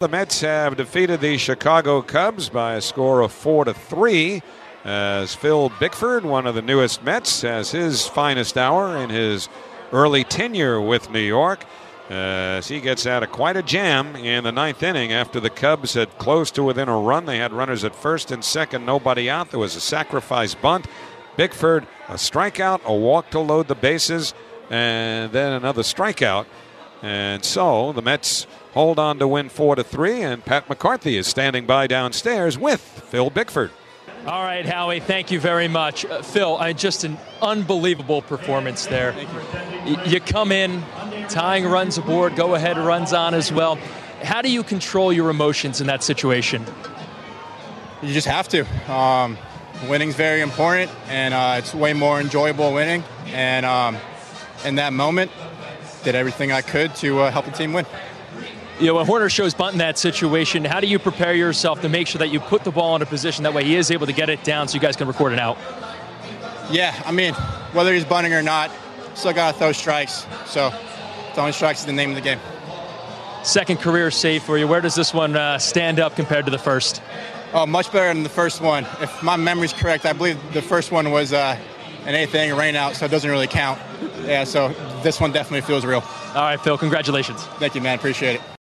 The Mets have defeated the Chicago Cubs by a score of four to three. As Phil Bickford, one of the newest Mets, has his finest hour in his early tenure with New York. As he gets out of quite a jam in the ninth inning after the Cubs had closed to within a run. They had runners at first and second, nobody out. There was a sacrifice bunt. Bickford, a strikeout, a walk to load the bases, and then another strikeout. And so the Mets hold on to win four to three, and Pat McCarthy is standing by downstairs with Phil Bickford. All right, Howie, thank you very much. Uh, Phil, I, just an unbelievable performance there. You. you come in, tying runs aboard, go ahead runs on as well. How do you control your emotions in that situation? You just have to. Um, winning's very important, and uh, it's way more enjoyable winning. And um, in that moment, did everything I could to uh, help the team win. You know, when Hoerner shows bunt in that situation, how do you prepare yourself to make sure that you put the ball in a position that way he is able to get it down so you guys can record it out? Yeah, I mean, whether he's bunting or not, still got to throw strikes. So throwing strikes is the name of the game. Second career save for you. Where does this one uh, stand up compared to the first? Oh, much better than the first one. If my memory's correct, I believe the first one was uh, an eighth inning rain out, so it doesn't really count. Yeah, so this one definitely feels real. All right, Phil, congratulations. Thank you, man. Appreciate it.